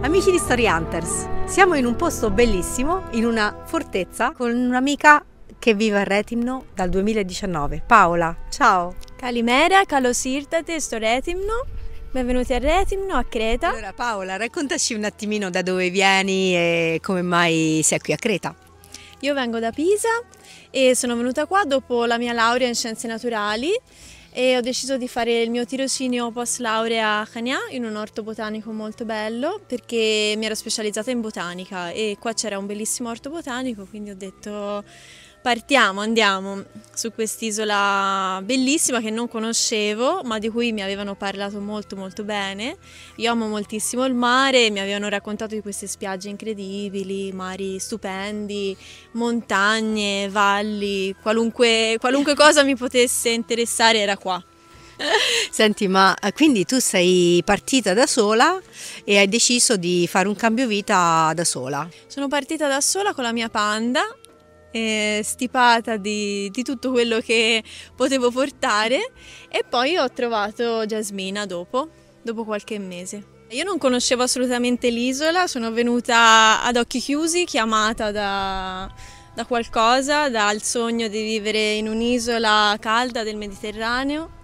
Amici di Story Hunters, siamo in un posto bellissimo, in una fortezza, con un'amica che vive a Retimno dal 2019. Paola, ciao! Calimera, calosirtate, sto Retimno. Benvenuti a Retimno, a Creta. Allora Paola, raccontaci un attimino da dove vieni e come mai sei qui a Creta. Io vengo da Pisa e sono venuta qua dopo la mia laurea in scienze naturali e ho deciso di fare il mio tirocinio post laurea a Cagna in un orto botanico molto bello perché mi ero specializzata in botanica e qua c'era un bellissimo orto botanico quindi ho detto partiamo, andiamo su quest'isola bellissima che non conoscevo ma di cui mi avevano parlato molto molto bene. Io amo moltissimo il mare mi avevano raccontato di queste spiagge incredibili, mari stupendi, montagne, valli, qualunque, qualunque cosa mi potesse interessare era qua. Senti, ma eh, quindi tu sei partita da sola e hai deciso di fare un cambio vita da sola? Sono partita da sola con la mia panda eh, stipata di, di, tutto quello che potevo portare e poi ho trovato Jasmina dopo, dopo qualche mese. Io non conoscevo assolutamente l'isola, sono venuta ad occhi chiusi, chiamata da, da qualcosa, dal sogno di vivere in un'isola calda del Mediterraneo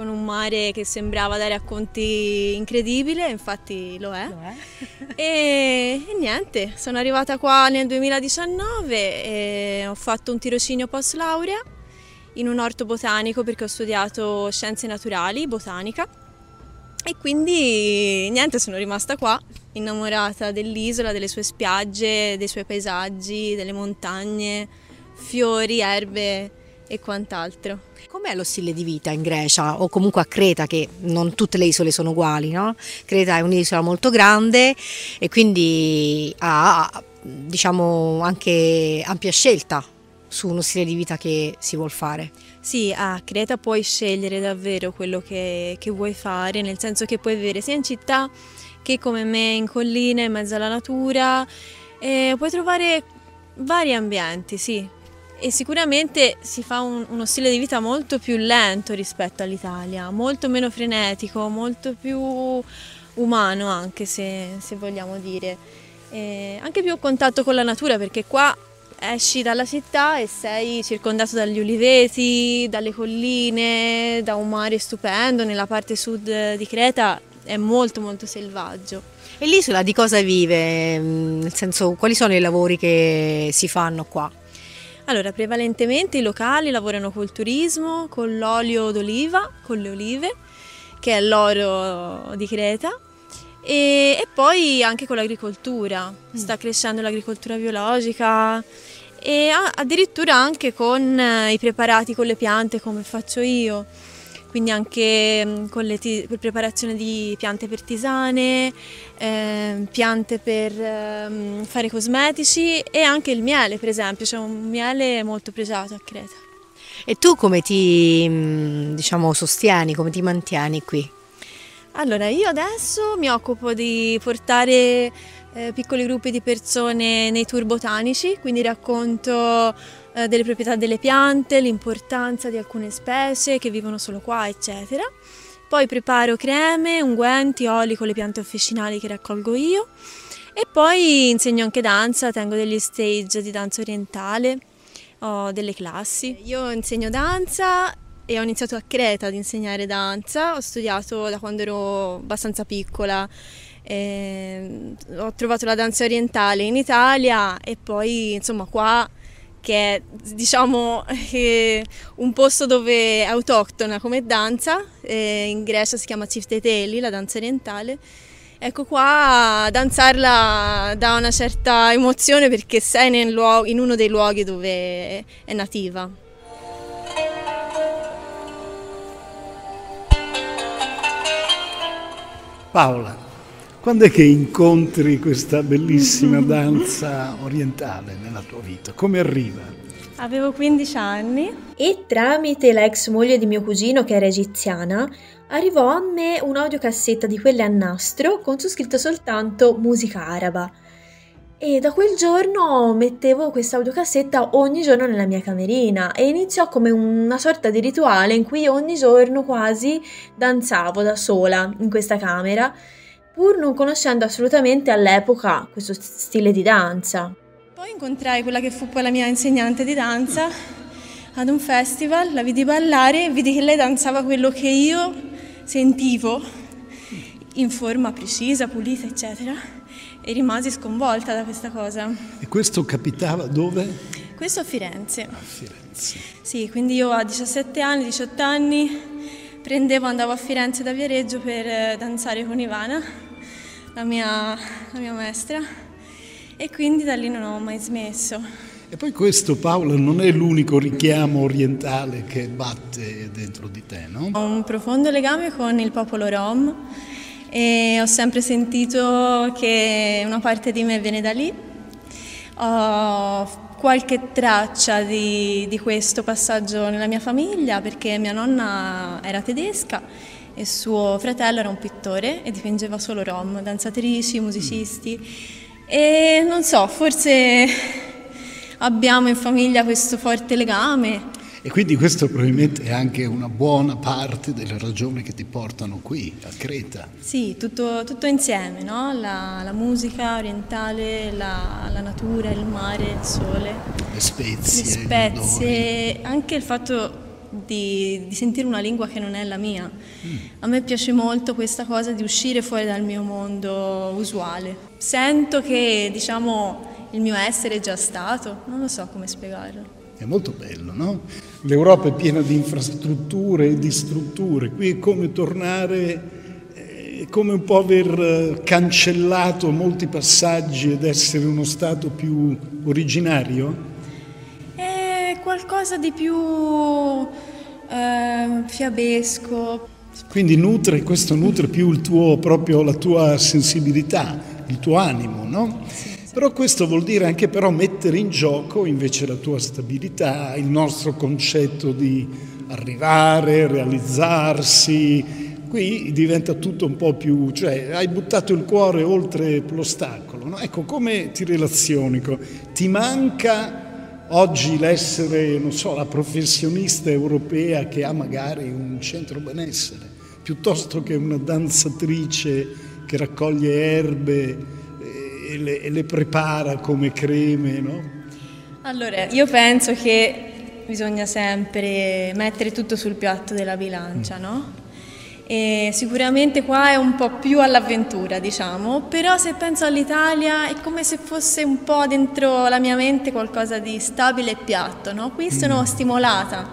con un mare che sembrava dai racconti incredibile, infatti lo è. Lo è. e, e, niente, sono arrivata qua nel 2019 e ho fatto un tirocinio post laurea in un orto botanico perché ho studiato scienze naturali, botanica. E quindi niente, sono rimasta qua, innamorata dell'isola, delle sue spiagge, dei suoi paesaggi, delle montagne, fiori, erbe e quant'altro. Com'è lo stile di vita in Grecia o comunque a Creta che non tutte le isole sono uguali, no? Creta è un'isola molto grande e quindi ha diciamo anche ampia scelta su uno stile di vita che si vuol fare. Sì, a Creta puoi scegliere davvero quello che, che vuoi fare, nel senso che puoi vivere sia in città che come me in colline, in mezzo alla natura, puoi trovare vari ambienti, sì, e sicuramente si fa un, uno stile di vita molto più lento rispetto all'Italia, molto meno frenetico, molto più umano anche se, se vogliamo dire, e anche più a contatto con la natura perché qua esci dalla città e sei circondato dagli uliveti, dalle colline, da un mare stupendo, nella parte sud di Creta è molto molto selvaggio. E l'isola di cosa vive? Nel senso, quali sono i lavori che si fanno qua? Allora, prevalentemente i locali lavorano col turismo, con l'olio d'oliva, con le olive, che è l'oro di Creta, e, e poi anche con l'agricoltura. Mm. Sta crescendo l'agricoltura biologica e addirittura anche con eh, i preparati con le piante come faccio io quindi anche mm, con le per preparazione di piante per tisane, eh, piante per eh, fare cosmetici e anche il miele per esempio, c'è un miele molto pregiato a Creta. E tu come ti mm, diciamo, sostieni, come ti mantieni qui? Allora, io adesso mi occupo di portare eh, piccoli gruppi di persone nei tour botanici, quindi racconto eh, delle proprietà delle piante, l'importanza di alcune specie che vivono solo qua, eccetera. Poi preparo creme, unguenti, oli con le piante officinali che raccolgo io e poi insegno anche danza, tengo degli stage di danza orientale, ho delle classi. Io insegno danza e ho iniziato a Creta ad insegnare danza, ho studiato da quando ero abbastanza piccola eh, ho trovato la danza orientale in Italia e poi insomma qua che è diciamo eh, un posto dove è autoctona come danza, eh, in Grecia si chiama Cifteteli, la danza orientale. Ecco qua danzarla dà una certa emozione perché sei in uno dei luoghi dove è nativa. Paola, quando è che incontri questa bellissima danza orientale nella tua vita? Come arriva? Avevo 15 anni e tramite la ex moglie di mio cugino che era egiziana arrivò a me un'audiocassetta di quelle a nastro con su scritto soltanto musica araba. E da quel giorno mettevo questa audiocassetta ogni giorno nella mia camerina e iniziò come una sorta di rituale in cui ogni giorno quasi danzavo da sola in questa camera, pur non conoscendo assolutamente all'epoca questo stile di danza. Poi incontrai quella che fu poi la mia insegnante di danza ad un festival, la vidi ballare e vidi che lei danzava quello che io sentivo in forma precisa, pulita, eccetera e rimasi sconvolta da questa cosa. E questo capitava dove? Questo a Firenze. A Firenze. Sì, quindi io a 17 anni, 18 anni prendevo, andavo a Firenze da Viareggio per eh, danzare con Ivana, la mia, la mia maestra, e quindi da lì non ho mai smesso. E poi questo Paola non è l'unico richiamo orientale che batte dentro di te, no? Ho un profondo legame con il popolo rom e ho sempre sentito che una parte di me viene da lì. Ho qualche traccia di, di questo passaggio nella mia famiglia perché mia nonna era tedesca e suo fratello era un pittore e dipingeva solo rom, danzatrici, musicisti e non so, forse abbiamo in famiglia questo forte legame e quindi questo probabilmente è anche una buona parte delle ragioni che ti portano qui, a Creta. Sì, tutto, tutto insieme, no? la, la, musica orientale, la, la, natura, il mare, il sole. Le spezie. Le spezie, anche il fatto di, di, sentire una lingua che non è la mia. Mm. A me piace molto questa cosa di uscire fuori dal mio mondo usuale. Sento che, diciamo, il mio essere è già stato, non lo so come spiegarlo. È molto bello, no? L'Europa è piena di infrastrutture e di strutture, qui è come tornare, è come un po' aver eh, cancellato molti passaggi ed essere uno stato più originario? Qualcosa di più eh, fiabesco. Quindi nutre, questo nutre più il tuo, proprio la tua sensibilità, il tuo animo, no? Sì. Però questo vuol dire anche però mettere in gioco invece la tua stabilità, il nostro concetto di arrivare, realizzarsi. Qui diventa tutto un po' più, cioè hai buttato il cuore oltre l'ostacolo. No? Ecco, come ti relazioni? Ti manca oggi l'essere, non so, la professionista europea che ha magari un centro benessere, piuttosto che una danzatrice che raccoglie erbe e le, e le prepara come creme, no? Allora, io penso che bisogna sempre mettere tutto sul piatto della bilancia, no? E sicuramente qua è un po' più all'avventura, diciamo, però se penso all'Italia è come se fosse un po' dentro la mia mente qualcosa di stabile e piatto, no? Qui sono mm. stimolata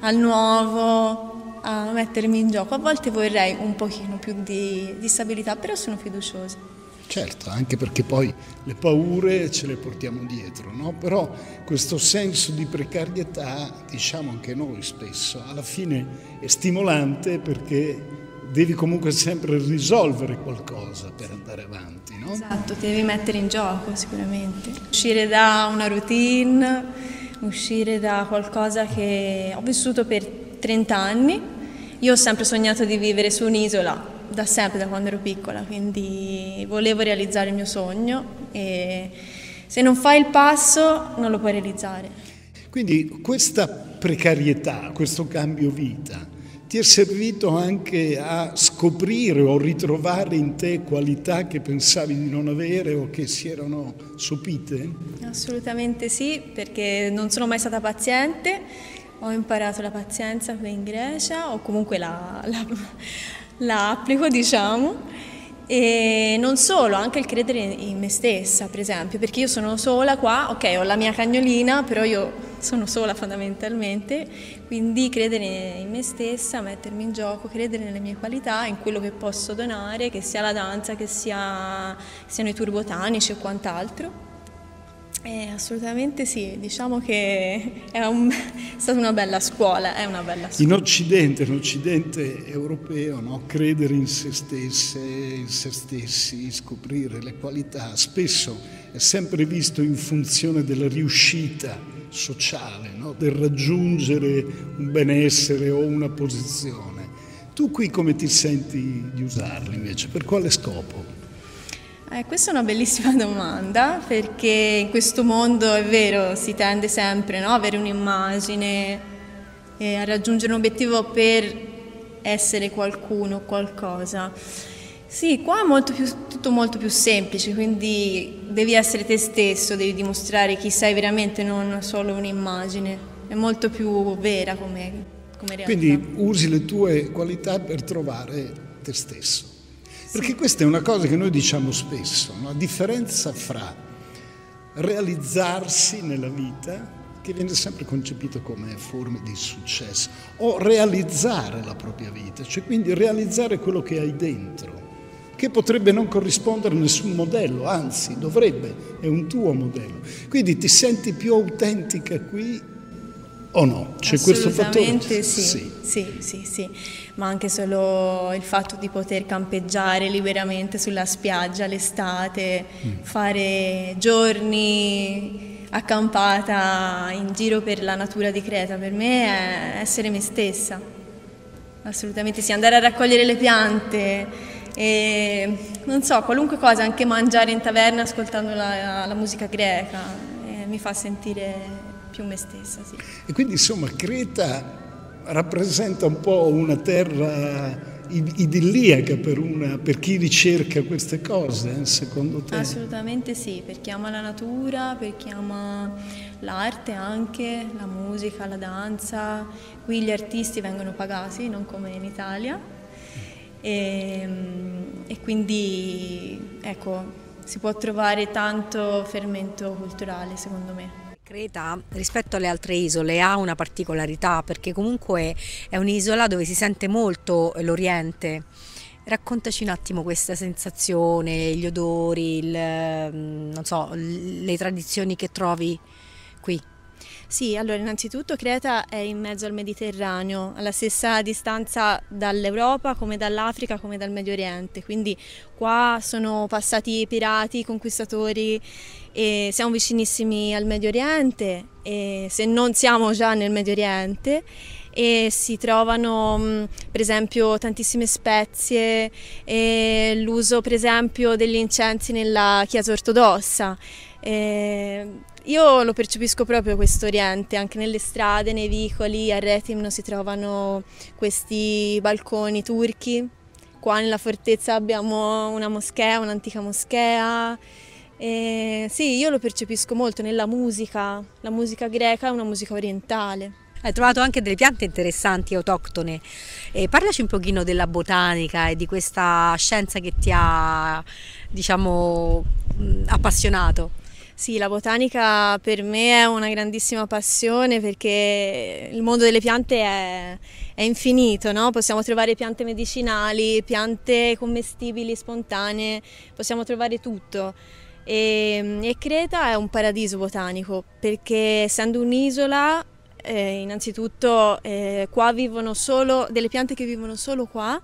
al nuovo, a mettermi in gioco. A volte vorrei un pochino più di, di stabilità, però sono fiduciosa. Certo, anche perché poi le paure ce le portiamo dietro, no? però questo senso di precarietà, diciamo anche noi spesso, alla fine è stimolante perché devi comunque sempre risolvere qualcosa per andare avanti. No? Esatto, ti devi mettere in gioco sicuramente. Uscire da una routine, uscire da qualcosa che ho vissuto per 30 anni. Io ho sempre sognato di vivere su un'isola da sempre, da quando ero piccola, quindi volevo realizzare il mio sogno e se non fai il passo non lo puoi realizzare. Quindi questa precarietà, questo cambio vita, ti è servito anche a scoprire o ritrovare in te qualità che pensavi di non avere o che si erano sopite? Assolutamente sì, perché non sono mai stata paziente, ho imparato la pazienza qui in Grecia o comunque la, la la applico, diciamo. E non solo, anche il credere in me stessa, per esempio, perché io sono sola qua, ok, ho la mia cagnolina, però io sono sola fondamentalmente, quindi credere in me stessa, mettermi in gioco, credere nelle mie qualità, in quello che posso donare, che sia la danza, che sia, siano i turbotanici o quant'altro. Eh, assolutamente sì, diciamo che è, un, è, stata una bella scuola, è una bella scuola. In Occidente, in Occidente europeo, no? credere in se stesse, in se stessi, scoprire le qualità, spesso è sempre visto in funzione della riuscita sociale, no? del raggiungere un benessere o una posizione. Tu qui come ti senti di usarli invece? Per quale scopo? Eh, questa è una bellissima domanda perché in questo mondo è vero, si tende sempre no, a avere un'immagine e a raggiungere un obiettivo per essere qualcuno, qualcosa. Sì, qua è molto più, tutto molto più semplice, quindi devi essere te stesso, devi dimostrare chi sei veramente, non solo un'immagine. È molto più vera come, come realtà. Quindi usi le tue qualità per trovare te stesso. Perché questa è una cosa che noi diciamo spesso, la differenza fra realizzarsi nella vita, che viene sempre concepito come forma di successo, o realizzare la propria vita, cioè quindi realizzare quello che hai dentro, che potrebbe non corrispondere a nessun modello, anzi dovrebbe, è un tuo modello. Quindi ti senti più autentica qui o no? C'è questo fattore? Sì, sì, sì, sì, sì, ma anche solo il fatto di poter campeggiare liberamente sulla spiaggia l'estate, mm. fare giorni accampata in giro per la natura di Creta, per me è essere me stessa, assolutamente sì, andare a raccogliere le piante e non so, qualunque cosa, anche mangiare in taverna ascoltando la, la musica greca, eh, mi fa sentire più me stessa. Sì. E quindi insomma Creta rappresenta un po' una terra idilliaca per, una, per chi ricerca queste cose, eh, secondo te? Assolutamente sì, per chi ama la natura, per chi ama l'arte anche, la musica, la danza. Qui gli artisti vengono pagati, non come in Italia. E, ehm, e quindi ecco, si può trovare tanto fermento culturale secondo me. Creta rispetto alle altre isole ha una particolarità perché comunque è un'isola dove si sente molto l'Oriente. Raccontaci un attimo questa sensazione, gli odori, il, mm, so, le tradizioni che trovi qui. Sì, allora innanzitutto Creta è in mezzo al Mediterraneo, alla stessa distanza dall'Europa come dall'Africa come dal Medio Oriente, quindi qua sono passati pirati, conquistatori e siamo vicinissimi al Medio Oriente e se non siamo già nel Medio Oriente e si trovano mm, per esempio tantissime spezie e l'uso per esempio degli incensi nella chiesa ortodossa. E io lo percepisco proprio questo Oriente, anche nelle strade, nei vicoli, a Retimno si trovano questi balconi turchi, qua nella fortezza abbiamo una moschea, un'antica moschea. E sì, io lo percepisco molto nella musica, la musica greca è una musica orientale. Hai trovato anche delle piante interessanti, autoctone. E parlaci un pochino della botanica e di questa scienza che ti ha, diciamo, appassionato. Sì, la botanica per me è una grandissima passione perché il mondo delle piante è, è infinito, no? possiamo trovare piante medicinali, piante commestibili, spontanee, possiamo trovare tutto. E, e Creta è un paradiso botanico perché essendo un'isola eh, innanzitutto eh, qua vivono solo delle piante che vivono solo qua,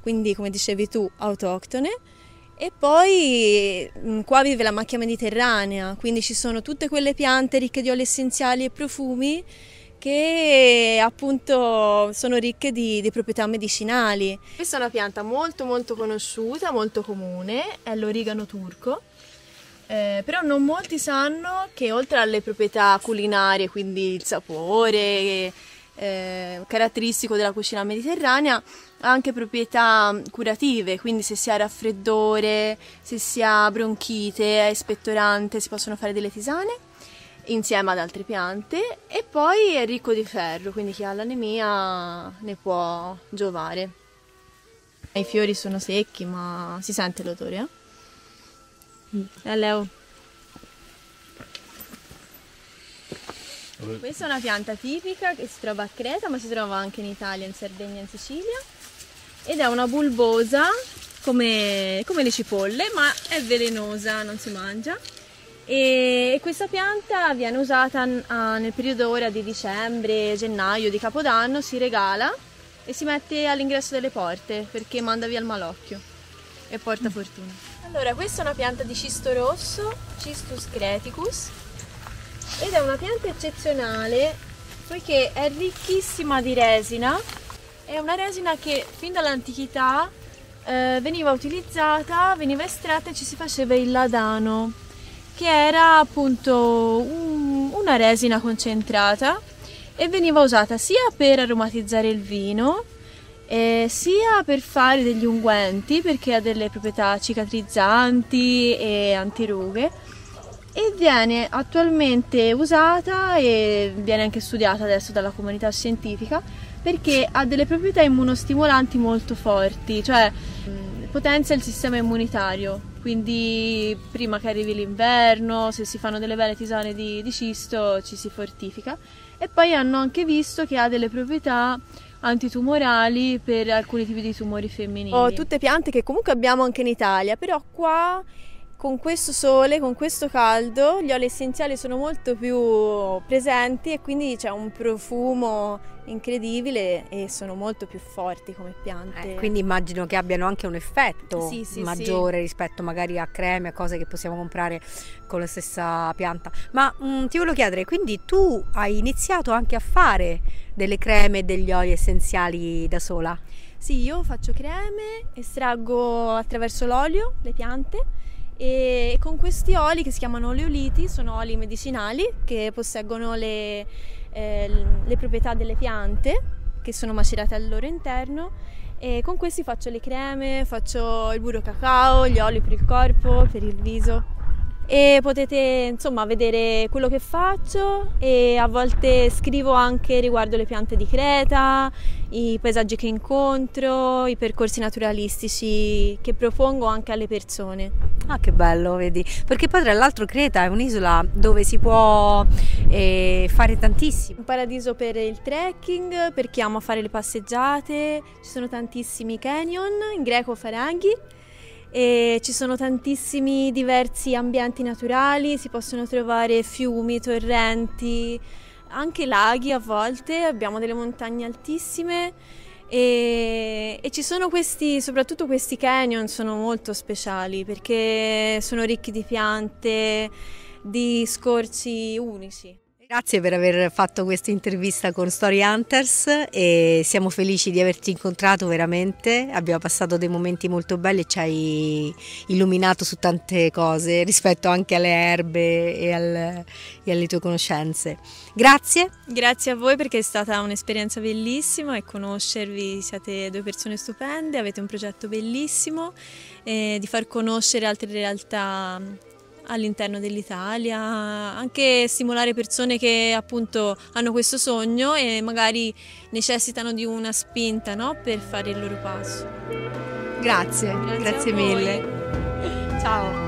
quindi come dicevi tu autoctone e poi mm, qua vive la macchia mediterranea, quindi ci sono tutte quelle piante ricche di oli essenziali e profumi che appunto sono ricche di, di, proprietà medicinali. Questa è una pianta molto molto conosciuta, molto comune, è l'origano turco, eh, però non molti sanno che oltre alle proprietà culinarie, quindi il sapore eh, caratteristico della cucina mediterranea, ha anche proprietà curative, quindi se si ha raffreddore, se si ha bronchite, è spettorante, si possono fare delle tisane insieme ad altre piante e poi è ricco di ferro, quindi chi ha l'anemia ne può giovare. I fiori sono secchi, ma si sente l'odore, eh? Mm. Eh, Leo. Questa è una pianta tipica che si trova a Creta, ma si trova anche in Italia, in Sardegna e in Sicilia. Ed è una bulbosa come, come le cipolle ma è velenosa, non si mangia. E questa pianta viene usata nel periodo ora di dicembre, gennaio, di Capodanno, si regala e si mette all'ingresso delle porte perché manda via il malocchio e porta fortuna. Allora, questa è una pianta di cisto rosso, Cistus creticus, ed è una pianta eccezionale poiché è ricchissima di resina. È una resina che fin dall'antichità eh, veniva utilizzata, veniva estratta e ci si faceva il ladano che era appunto un, una resina concentrata e veniva usata sia per aromatizzare il vino eh, sia per fare degli unguenti perché ha delle proprietà cicatrizzanti e antirughe e viene attualmente usata e viene anche studiata adesso dalla comunità scientifica perché ha delle proprietà immunostimolanti molto forti, cioè potenzia il sistema immunitario, quindi prima che arrivi l'inverno, se si fanno delle belle tisane di, di cisto ci si fortifica e poi hanno anche visto che ha delle proprietà antitumorali per alcuni tipi di tumori femminili. Ho tutte piante che comunque abbiamo anche in Italia, però qua con questo sole, con questo caldo, gli oli essenziali sono molto più presenti e quindi c'è un profumo incredibile e sono molto più forti come piante. Eh, quindi immagino che abbiano anche un effetto sì, sì, maggiore sì. rispetto magari a creme, a cose che possiamo comprare con la stessa pianta. Ma mh, mm, ti volevo chiedere, quindi tu hai iniziato anche a fare delle creme e degli oli essenziali da sola? Sì, io faccio creme, estraggo attraverso l'olio le piante e con questi oli che si chiamano oleoliti sono oli medicinali che posseggono le, eh, le proprietà delle piante che sono macerate al loro interno. E con questi faccio le creme, faccio il burro cacao, gli oli per il corpo, per il viso e potete insomma vedere quello che faccio e a volte scrivo anche riguardo le piante di Creta, i paesaggi che incontro, i percorsi naturalistici che propongo anche alle persone. Ah che bello, vedi, perché poi tra l'altro Creta è un'isola dove si può eh, fare tantissimo. Un paradiso per il trekking, per chi ama fare le passeggiate, ci sono tantissimi canyon, in greco faraghi e ci sono tantissimi diversi ambienti naturali, si possono trovare fiumi, torrenti, anche laghi a volte, abbiamo delle montagne altissime e, e, ci sono questi, soprattutto questi canyon sono molto speciali perché sono ricchi di piante, di scorci unici. Grazie per aver fatto questa intervista con Story Hunters e siamo felici di averti incontrato veramente. Abbiamo passato dei momenti molto belli e ci hai illuminato su tante cose rispetto anche alle erbe e, al, e alle tue conoscenze. Grazie. Grazie a voi perché è stata un'esperienza bellissima e conoscervi, siete due persone stupende, avete un progetto bellissimo e di far conoscere altre realtà all'interno dell'Italia, anche stimolare persone che appunto hanno questo sogno e magari necessitano di una spinta no? per fare il loro passo. Grazie, grazie, grazie mille. Ciao.